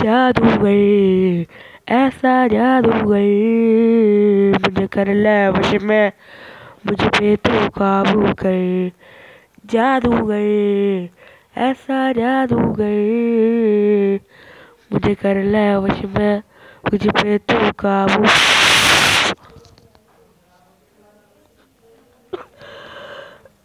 जादूगर, ऐसा जादूगर। मुझे कर ले वश में, मुझ पे तू काबू कर। जादूगर, ऐसा जादूगर। मुझे कर ले वश में, मुझ पे तू काबू